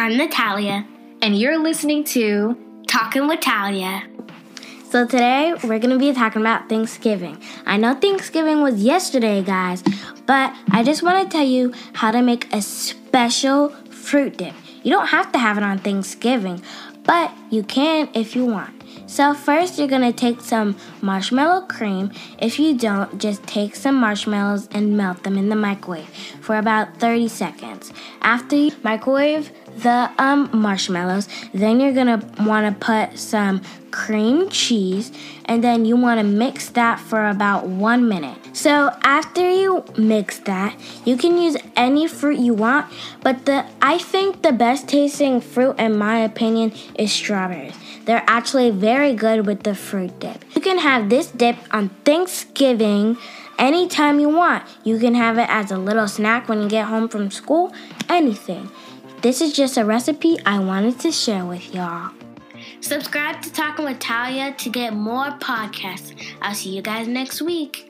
I'm Natalia. And you're listening to Talking with Talia. So today we're going to be talking about Thanksgiving. I know Thanksgiving was yesterday, guys, but I just want to tell you how to make a special fruit dip. You don't have to have it on Thanksgiving, but you can if you want. So first you're to take some marshmallow cream. If you don't, just take some marshmallows and melt them in the microwave for about 30 seconds. After you microwave the um, marshmallows, then you're want to put some cream cheese and then you want to mix that for about 1 minute. So after you mix that, you can use any fruit you want, but the I think the best tasting fruit in my opinion is strawberries. They're actually very good with the fruit dip. You can have this dip on Thanksgiving anytime you want. You can have it as a little snack when you get home from school, anything. This is just a recipe I wanted to share with y'all. Subscribe to Talking with Talia to get more podcasts. I'll see you guys next week.